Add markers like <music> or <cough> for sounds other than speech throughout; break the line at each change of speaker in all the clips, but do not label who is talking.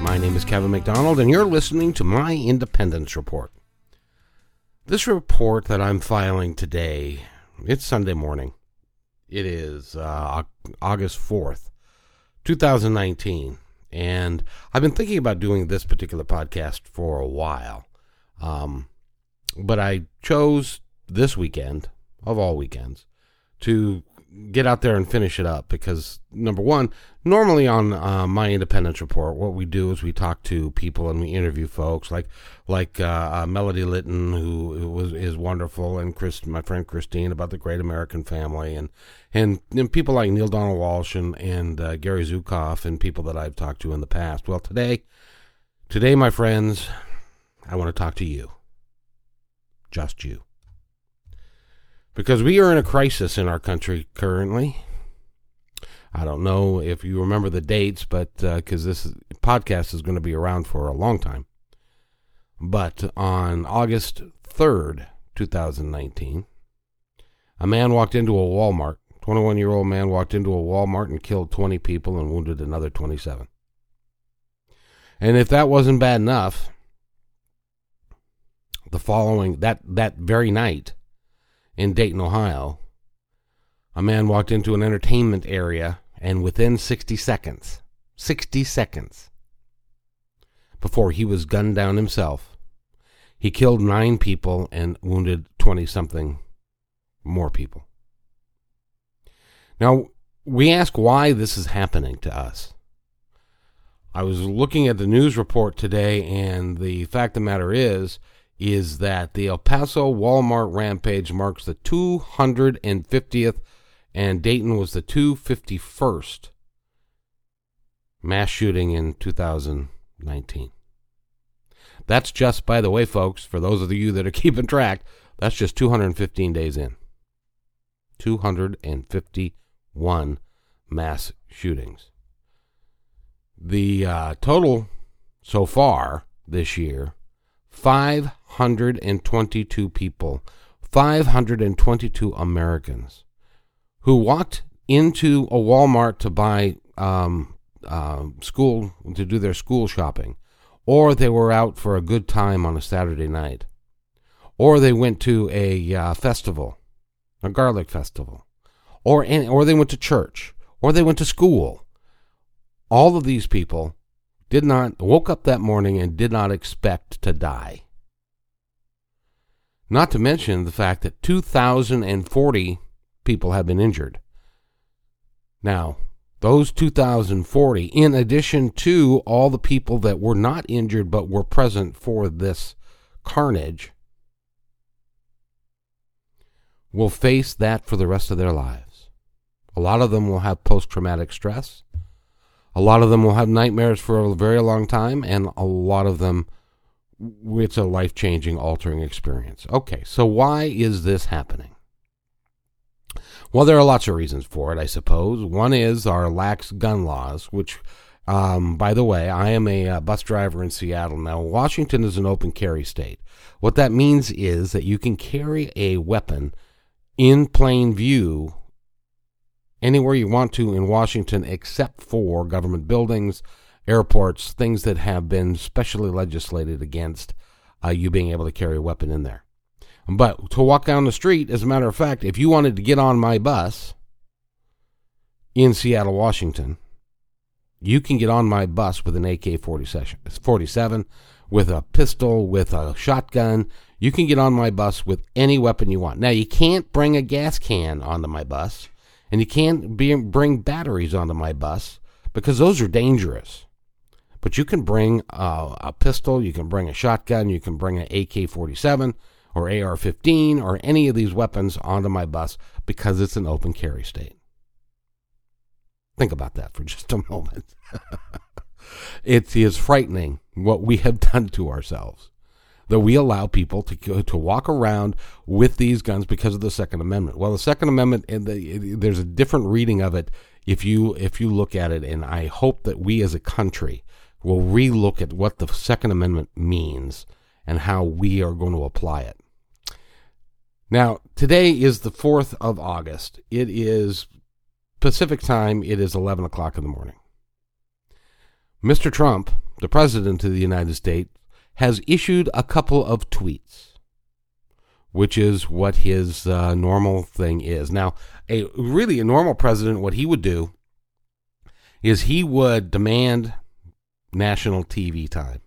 My name is Kevin McDonald, and you're listening to my Independence Report. This report that I'm filing today, it's Sunday morning. It is uh, August 4th, 2019. And I've been thinking about doing this particular podcast for a while. Um, but I chose this weekend, of all weekends, to get out there and finish it up because number one, normally on uh, my independence report, what we do is we talk to people and we interview folks like like uh, uh, Melody Litton, who, was is wonderful, and Chris, my friend Christine about the Great American Family, and and, and people like Neale Donald Walsch and and uh, Gary Zukav and people that I've talked to in the past. Well, today, today, my friends, I want to talk to you, just you because we are in a crisis in our country currently. I don't know if you remember the dates, but because uh, this podcast is going to be around for a long time. But on August 3rd, 2019, a man walked into a Walmart. 21 year old man walked into a Walmart and killed 20 people and wounded another 27. And if that wasn't bad enough, the following, that, that very night, in Dayton, Ohio, a man walked into an entertainment area and within 60 seconds, 60 seconds, before he was gunned down himself, he killed nine people and wounded 20 something more people. Now, we ask why this is happening to us. I was looking at the news report today, and the fact of the matter is, is that the El Paso Walmart rampage marks the 250th and Dayton was the 251st mass shooting in 2019. That's just, by the way, folks, for those of you that are <laughs> keeping track, that's just 215 days in. 251 mass shootings. The uh, total so far this year 522 people, 522 Americans who walked into a Walmart to buy um, uh, school, to do their school shopping, or they were out for a good time on a Saturday night, or they went to a uh, festival, a garlic festival, or, or they went to church, or they went to school. All of these people did not woke up that morning and did not expect to die. Not to mention the fact that 2,040 people have been injured. Now, those 2,040, in addition to all the people that were not injured but were present for this carnage, will face that for the rest of their lives. A lot of them will have post traumatic stress. A lot of them will have nightmares for a very long time, and a lot of them, it's a life changing, altering experience. Okay, so why is this happening? Well, there are lots of reasons for it, I suppose. One is our lax gun laws, which, um, by the way, I am a uh, bus driver in Seattle. Now, Washington is an open carry state. What that means is that you can carry a weapon in plain view anywhere you want to in Washington except for government buildings, airports, things that have been specially legislated against uh, you being able to carry a weapon in there. But to walk down the street, as a matter of fact, if you wanted to get on my bus in Seattle, Washington, you can get on my bus with an AK 47, with a pistol, with a shotgun. You can get on my bus with any weapon you want. Now, you can't bring a gas can onto my bus and you can't be, bring batteries onto my bus because those are dangerous. But you can bring uh, a pistol, you can bring a shotgun, you can bring an AK 47 or AR 15 or any of these weapons onto my bus because it's an open carry state. Think about that for <laughs> just a moment. it is frightening what we have done to ourselves. That we allow people to to walk around with these guns because of the Second Amendment. Well, the Second Amendment, and the, there's a different reading of it if you if you look at it, and I hope that we as a country will relook at what the Second Amendment means and how we are going to apply it. Now, today is the 4th of August. It is Pacific time. It is 11 o'clock in the morning. Mr. Trump, the President of the United States, has issued a couple of tweets, which is what his uh, normal thing is. Now, a really a normal president, what he would do is he would demand national TV time,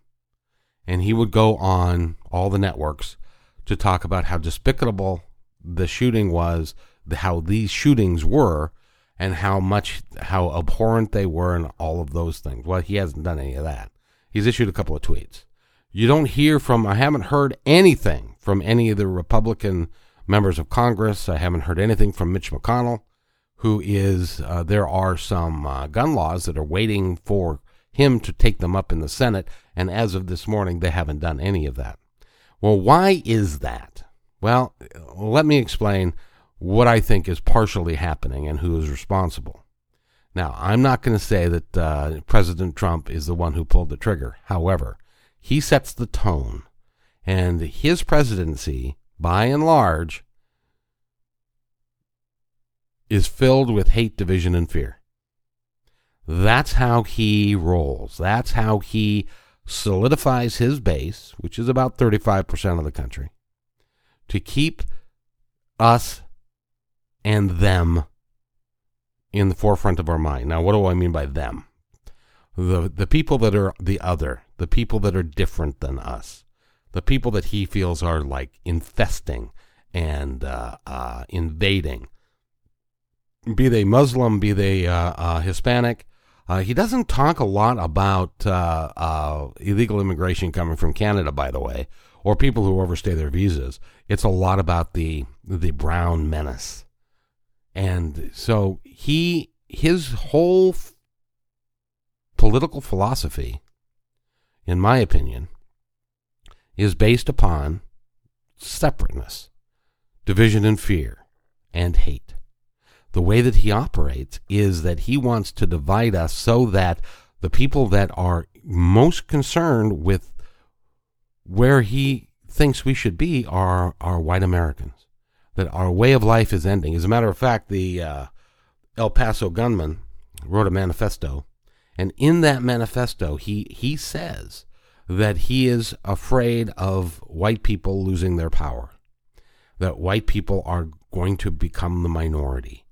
and he would go on all the networks to talk about how despicable the shooting was, how these shootings were, and how much how abhorrent they were, and all of those things. Well, he hasn't done any of that. He's issued a couple of tweets. You don't hear from. I haven't heard anything from any of the Republican members of Congress. I haven't heard anything from Mitch McConnell, who is. Uh, there are some uh, gun laws that are waiting for him to take them up in the Senate, and as of this morning, they haven't done any of that. Well, why is that? Well, let me explain what I think is partially happening and who is responsible. Now, I'm not going to say that uh, President Trump is the one who pulled the trigger. However, he sets the tone, and his presidency, by and large, is filled with hate, division, and fear. That's how he rolls. That's how he solidifies his base, which is about 35% of the country, to keep us and them in the forefront of our mind. Now, what do I mean by them? The, the people that are the other, the people that are different than us, the people that he feels are like infesting and uh, uh, invading, be they Muslim, be they uh, uh Hispanic, uh, he doesn't talk a lot about uh, uh, illegal immigration coming from Canada, by the way, or people who overstay their visas. It's a lot about the the brown menace, and so he his whole f- political philosophy, in my opinion, is based upon separateness, division and fear, and hate the way that he operates is that he wants to divide us so that the people that are most concerned with where he thinks we should be are are white Americans. That our way of life is ending. As a matter of fact, the uh, El Paso gunman wrote a manifesto, and in that manifesto, he he says that he is afraid of white people losing their power, that white people are going to become the minority,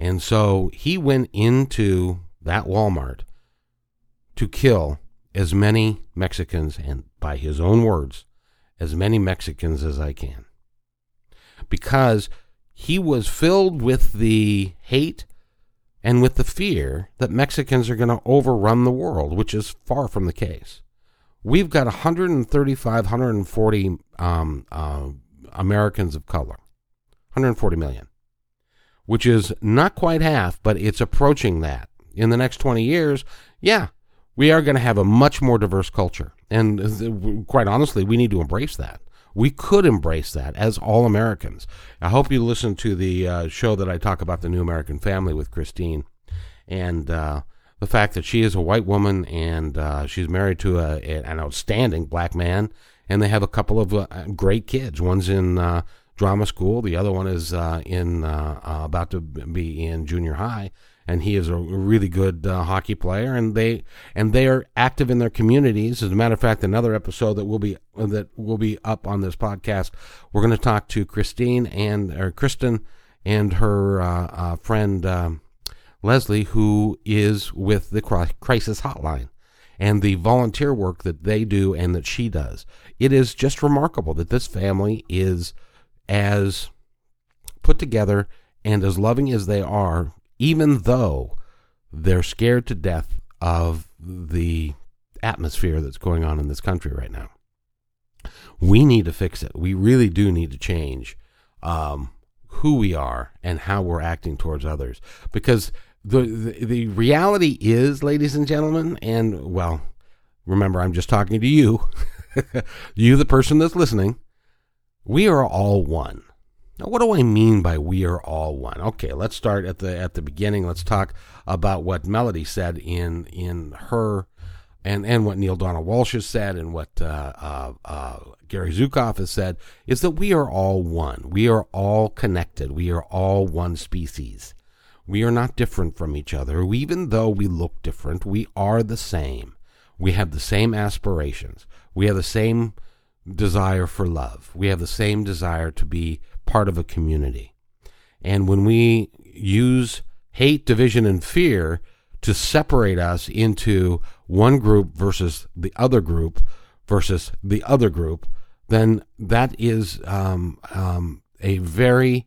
and so he went into that Walmart to kill as many Mexicans, and by his own words, as many Mexicans as I can. Because he was filled with the hate and with the fear that Mexicans are going to overrun the world, which is far from the case. We've got 135, 140 um, uh, Americans of color, 140 million which is not quite half, but it's approaching that. In the next 20 years, yeah, we are going to have a much more diverse culture. And quite honestly, we need to embrace that. We could embrace that as all Americans. I hope you listen to the uh, show that I talk about the new American family with Christine and uh, the fact that she is a white woman and uh, she's married to a, an outstanding black man, and they have a couple of uh, great kids. One's in uh, drama school. The other one is uh, in uh, uh, about to be in junior high, and he is a really good uh, hockey player. And they and they are active in their communities. As a matter of fact, another episode that will be that will be up on this podcast, we're going to talk to Christine and or Kristen and her uh, uh, friend um, Leslie, who is with the crisis hotline and the volunteer work that they do and that she does. It is just remarkable that this family is as put together and as loving as they are, even though they're scared to death of the atmosphere that's going on in this country right now. We need to fix it. We really do need to change um, who we are and how we're acting towards others. Because the, the, the reality is, ladies and gentlemen, and well, remember, I'm just talking to you, <laughs> you, the person that's listening, we are all one. Now, what do I mean by we are all one? Okay, let's start at the at the beginning. Let's talk about what Melody said in in her and and what Neale Donald Walsch has said and what uh, uh, uh, Gary Zukav has said is that we are all one. We are all connected. We are all one species. We are not different from each other. Even though we look different, we are the same. We have the same aspirations. We have the same desire for love. We have the same desire to be part of a community. And when we use hate, division, and fear to separate us into one group versus the other group versus the other group, then that is um, um, a very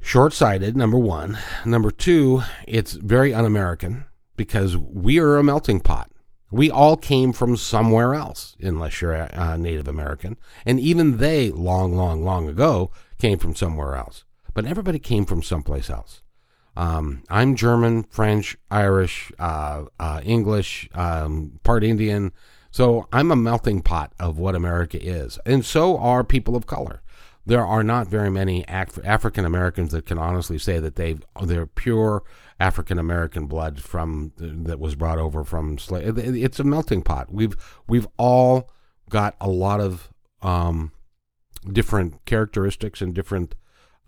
short sighted, number one. Number two, it's very un American because we are a melting pot. We all came from somewhere else, unless you're a, Native American. And even they, long, long, long ago, came from somewhere else. But everybody came from someplace else. Um, I'm German, French, Irish, uh, uh, English, um, part Indian. So I'm a melting pot of what America is. And so are people of color. There are not very many Af- African Americans that can honestly say that they've they're pure African American blood from that was brought over from slave. It's a melting pot. We've we've all got a lot of um, different characteristics and different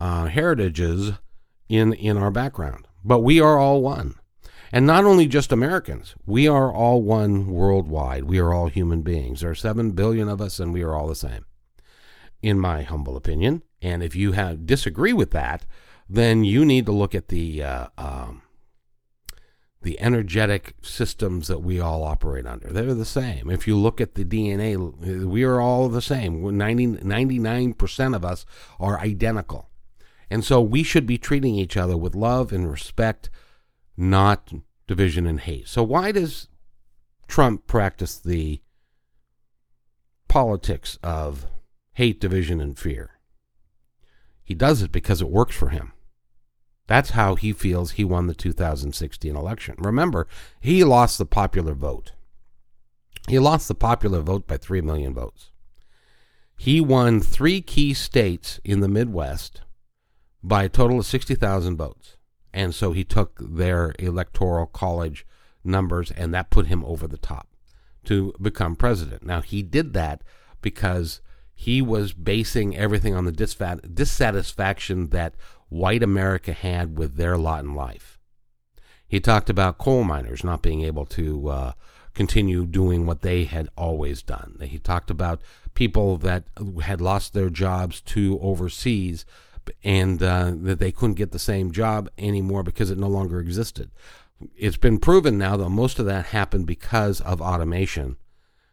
uh, heritages in in our background, but we are all one. And not only just Americans, we are all one worldwide. We are all human beings. There are 7 billion of us, and we are all the same, in my humble opinion. And if you have, disagree with that, then you need to look at the uh, um, the energetic systems that we all operate under. They're the same. If you look at the DNA, we are all the same. 90, 99% of us are identical. And so we should be treating each other with love and respect, not division and hate. So why does Trump practice the politics of hate, division, and fear? He does it because it works for him. That's how he feels he won the 2016 election. Remember, he lost the popular vote. He lost the popular vote by 3 million votes. He won three key states in the Midwest by a total of 60,000 votes. And so he took their electoral college numbers, and that put him over the top to become president. Now, he did that because he was basing everything on the dissatisfaction that white America had with their lot in life. He talked about coal miners not being able to uh, continue doing what they had always done. He talked about people that had lost their jobs to overseas and uh, that they couldn't get the same job anymore because it no longer existed. It's been proven now that most of that happened because of automation.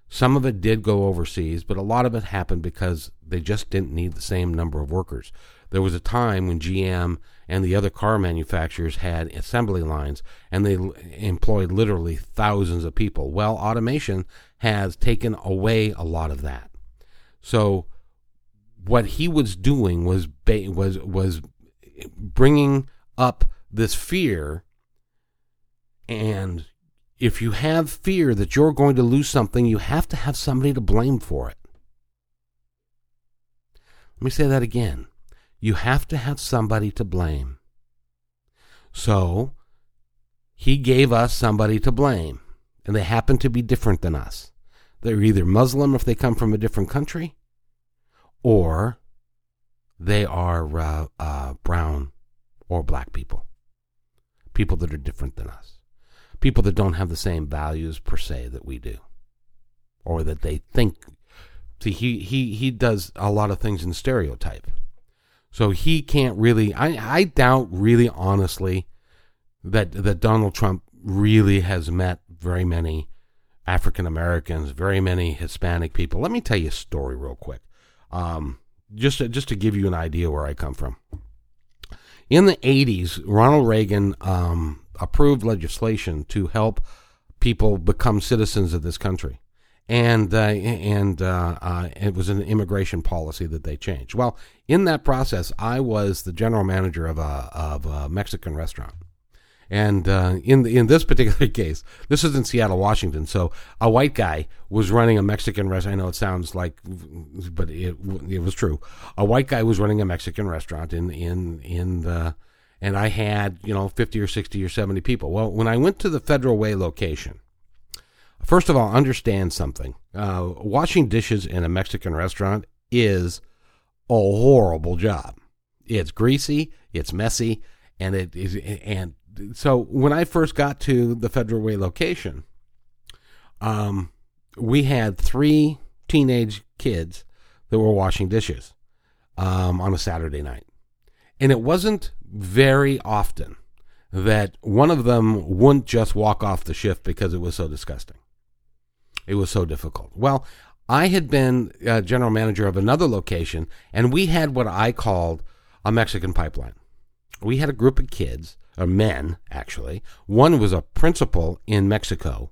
Some of it did go overseas, but a lot of it happened because they just didn't need the same number of workers. There was a time when GM and the other car manufacturers had assembly lines and they employed literally thousands of people. Well, automation has taken away a lot of that. So what he was doing was was was bringing up this fear and if you have fear that you're going to lose something, you have to have somebody to blame for it. Let me say that again you have to have somebody to blame. So, he gave us somebody to blame, and they happen to be different than us. They're either Muslim if they come from a different country, or they are uh, uh, brown or black people. People that are different than us. People that don't have the same values per se that we do, or that they think. See, he, he, he does a lot of things in stereotype. So he can't really. I, I doubt really honestly that that Donald Trump really has met very many African Americans, very many Hispanic people. Let me tell you a story real quick, um, just to, just to give you an idea where I come from. In the '80s, Ronald Reagan um, approved legislation to help people become citizens of this country and uh, and uh, uh, it was an immigration policy that they changed. Well, in that process, I was the general manager of a of a Mexican restaurant, And uh, in the, in this <laughs> particular case, this is in Seattle, Washington. So a white guy was running a Mexican restaurant. I know it sounds like, but it it was true. A white guy was running a Mexican restaurant in in in the, and I had you know fifty or sixty or seventy people. Well, when I went to the Federal Way location, first of all, understand something. Uh, washing dishes in a Mexican restaurant is a horrible job. It's greasy, it's messy, and it is and so when I first got to the Federal Way location, um, we had three teenage kids that were washing dishes um, on a Saturday night, and it wasn't very often that one of them wouldn't just walk off the shift because it was so disgusting. It was so difficult. Well, I had been uh, general manager of another location, and we had what I called a Mexican pipeline. We had a group of kids, or men actually. One was a principal in Mexico,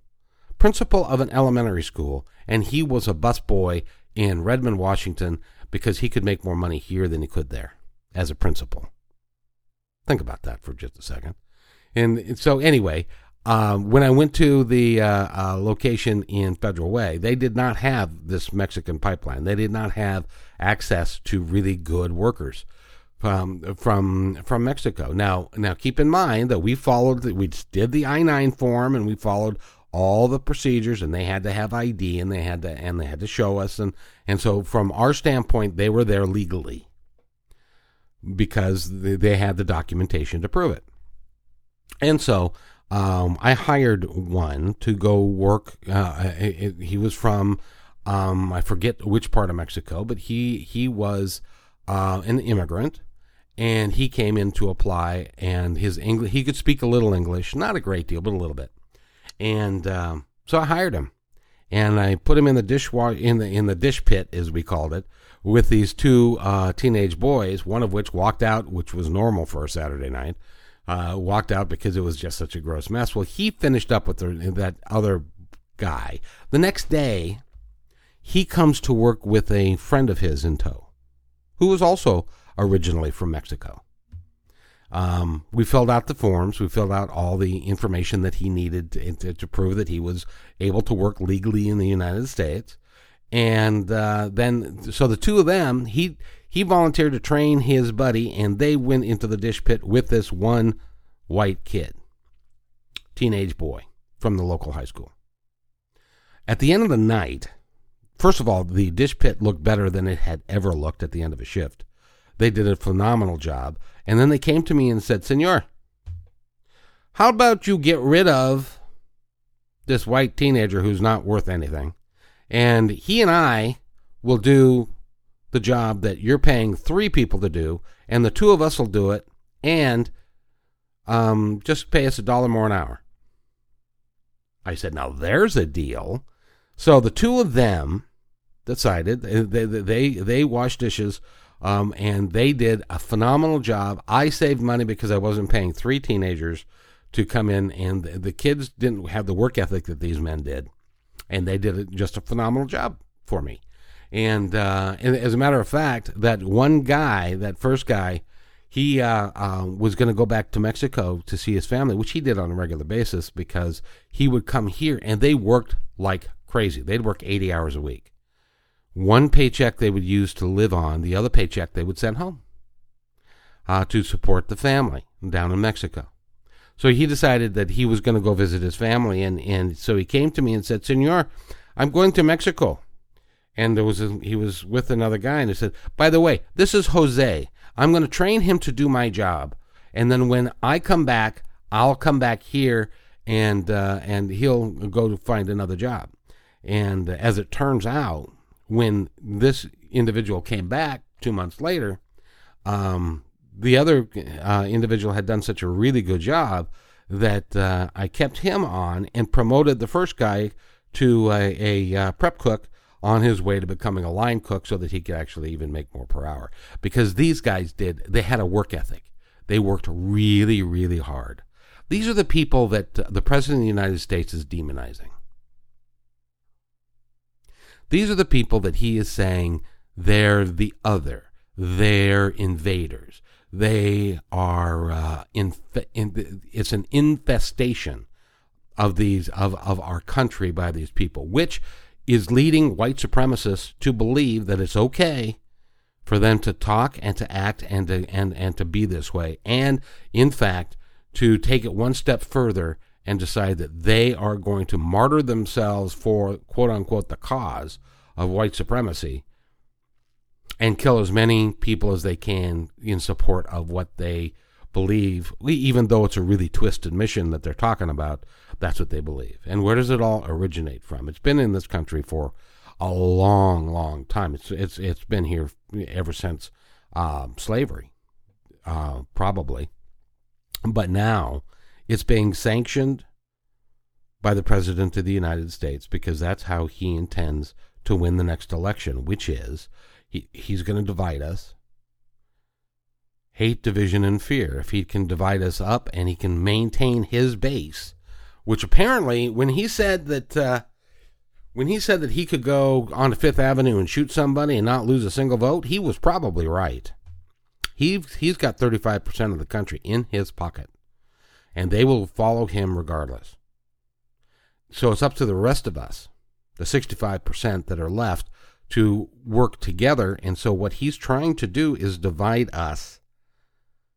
principal of an elementary school, and he was a busboy in Redmond, Washington, because he could make more money here than he could there as a principal. Think about that for just a second. And so, anyway, um, when I went to the uh, uh, location in Federal Way, they did not have this Mexican pipeline. They did not have access to really good workers from from from Mexico. Now, now keep in mind that we followed, the, we did the I nine form, and we followed all the procedures, and they had to have ID, and they had to and they had to show us, and and so from our standpoint, they were there legally because they, had the documentation to prove it, and so um, I hired one to go work. Uh, he was from um, I forget which part of Mexico, but he he was uh, an immigrant, and he came in to apply. And his English he could speak a little English, not a great deal, but a little bit. And um, so I hired him, and I put him in the dishwasher in the in the dish pit, as we called it, with these two uh, teenage boys. One of which walked out, which was normal for a Saturday night uh, walked out because it was just such a gross mess. Well, he finished up with the, that other guy. The next day, he comes to work with a friend of his in tow, who was also originally from Mexico. Um, we filled out the forms. We filled out all the information that he needed to, to, to prove that he was able to work legally in the United States. And uh, then, so the two of them, he he volunteered to train his buddy, and they went into the dish pit with this one white kid, teenage boy from the local high school. At the end of the night, first of all, the dish pit looked better than it had ever looked at the end of a shift. They did a phenomenal job. And then they came to me and said, Senor, how about you get rid of this white teenager who's not worth anything? And he and I will do the job that you're paying three people to do, and the two of us will do it, and um, just pay us a dollar more an hour. I said, now there's a deal. So the two of them decided they they they washed dishes, um, and they did a phenomenal job. I saved money because I wasn't paying three teenagers to come in, and the kids didn't have the work ethic that these men did, and they did just a phenomenal job for me. And, uh, and as a matter of fact, that one guy, that first guy, he uh, uh, was going to go back to Mexico to see his family, which he did on a regular basis because he would come here and they worked like crazy. They'd work 80 hours a week. One paycheck they would use to live on, the other paycheck they would send home uh, to support the family down in Mexico. So he decided that he was going to go visit his family, and, and so he came to me and said, Senor, I'm going to Mexico. And there was a, he was with another guy and he said by the way this is jose. I'm going to train him to do my job and then when i come back i'll come back here and uh, and he'll go to find another job. And as it turns out when this individual came back two months later um, the other uh, individual had done such a really good job that uh, i kept him on and promoted the first guy to a, a uh, prep cook on his way to becoming a line cook so that he could actually even make more per hour. Because these guys did, they had a work ethic. They worked really, really hard. These are the people that the President of the United States is demonizing. These are the people that he is saying they're the other, they're invaders, they are uh, in, it's an infestation of these of, of our country by these people, which is leading white supremacists to believe that it's okay for them to talk and to act and to and, and to be this way. And in fact, to take it one step further and decide that they are going to martyr themselves for quote unquote the cause of white supremacy and kill as many people as they can in support of what they believe, even though it's a really twisted mission that they're talking about, that's what they believe. And where does it all originate from? It's been in this country for a long, long time. It's it's it's been here ever since uh, slavery, uh, probably. But now it's being sanctioned by the President of the United States because that's how he intends to win the next election, which is he, he's going to divide us. Hate, division, and fear. If he can divide us up and he can maintain his base, which apparently, when he said that, uh, when he said that he could go on Fifth Avenue and shoot somebody and not lose a single vote, he was probably right. He he's got 35% of the country in his pocket, and they will follow him regardless. So it's up to the rest of us, the 65% that are left, to work together. And so what he's trying to do is divide us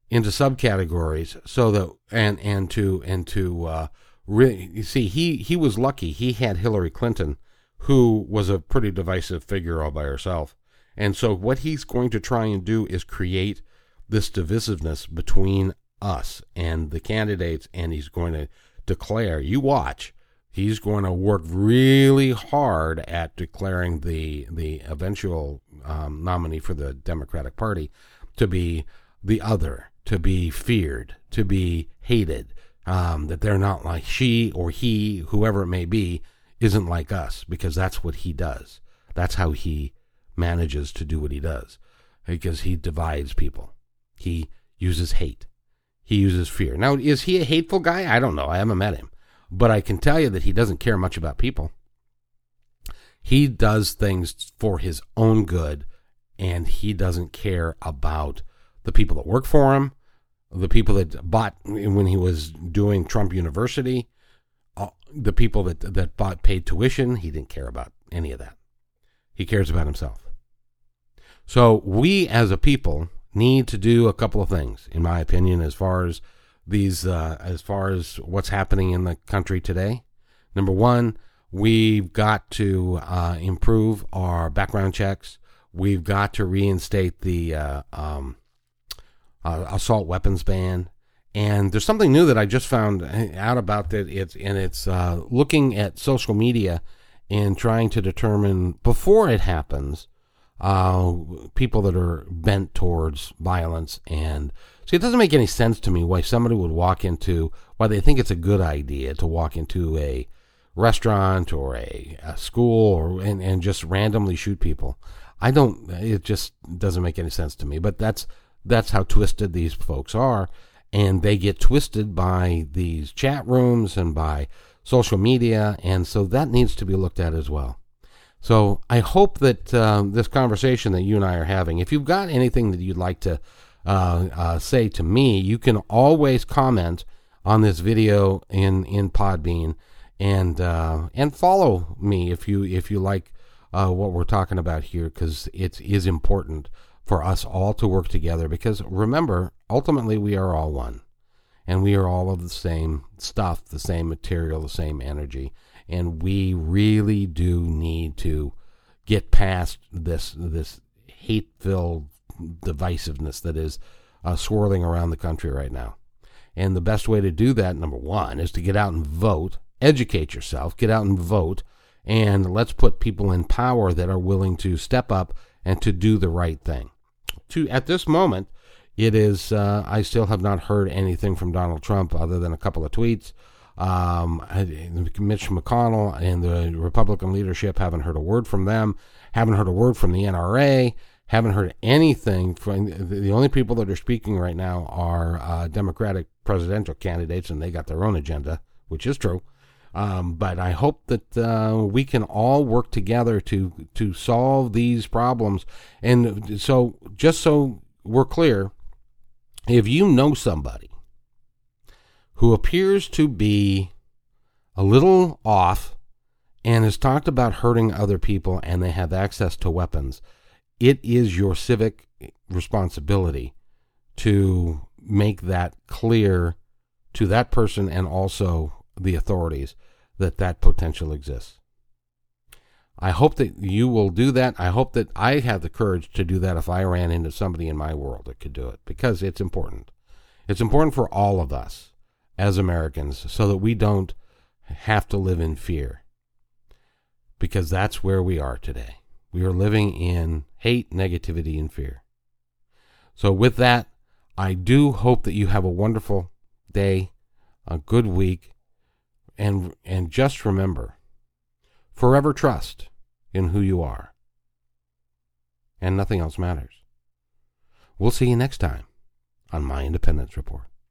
into subcategories so that and and to and to uh, really you see he he was lucky he had Hillary Clinton who was a pretty divisive figure all by herself. And so what he's going to try and do is create this divisiveness between us and the candidates and he's going to declare you watch he's going to work really hard at declaring the the eventual um, nominee for the Democratic Party to be the other, to be feared, to be hated. Um, that they're not like she or he, whoever it may be, isn't like us because that's what he does. That's how he manages to do what he does because he divides people. He uses hate. He uses fear. Now, is he a hateful guy? I don't know. I haven't met him. But I can tell you that he doesn't care much about people. He does things for his own good, and he doesn't care about the people that work for him, the people that bought when he was doing Trump University, uh, the people that that bought paid tuition. He didn't care about any of that. He cares about himself. So we as a people need to do a couple of things, in my opinion, as far as these uh, as far as what's happening in the country today. Number one, we've got to uh, improve our background checks. We've got to reinstate the uh, um, uh, assault weapons ban. And there's something new that I just found out about that. It's and it's uh, looking at social media and trying to determine before it happens uh, people that are bent towards violence and See, it doesn't make any sense to me why somebody would walk into, why they think it's a good idea to walk into a restaurant or a, a school or and, and just randomly shoot people. I don't. It just doesn't make any sense to me. But that's that's how twisted these folks are, and they get twisted by these chat rooms and by social media, and so that needs to be looked at as well. So I hope that uh, this conversation that you and I are having, if you've got anything that you'd like to uh, uh, say to me, you can always comment on this video in in Podbean and uh, and follow me if you if you like uh, what we're talking about here because it is important for us all to work together because remember ultimately we are all one and we are all of the same stuff the same material the same energy and we really do need to get past this this hate filled divisiveness that is uh, swirling around the country right now. And the best way to do that, number one, is to get out and vote, educate yourself, get out and vote, and let's put people in power that are willing to step up and to do the right thing. To at this moment, it is. Uh, I still have not heard anything from Donald Trump other than a couple of tweets. Um, Mitch McConnell and the Republican leadership haven't heard a word from them. Haven't heard a word from the NRA. Haven't heard anything from the only people that are speaking right now are uh, Democratic presidential candidates, and they got their own agenda, which is true. Um, but I hope that uh, we can all work together to to solve these problems. And so, just so we're clear, if you know somebody who appears to be a little off and has talked about hurting other people and they have access to weapons, it is your civic responsibility to make that clear to that person and also the authorities that that potential exists. I hope that you will do that. I hope that I have the courage to do that if I ran into somebody in my world that could do it because it's important. It's important for all of us as Americans so that we don't have to live in fear because that's where we are today. We are living in hate, negativity, and fear. So, with that, I do hope that you have a wonderful day, a good week, and and just remember, forever trust in who you are. And nothing else matters. We'll see you next time on My Independence Report.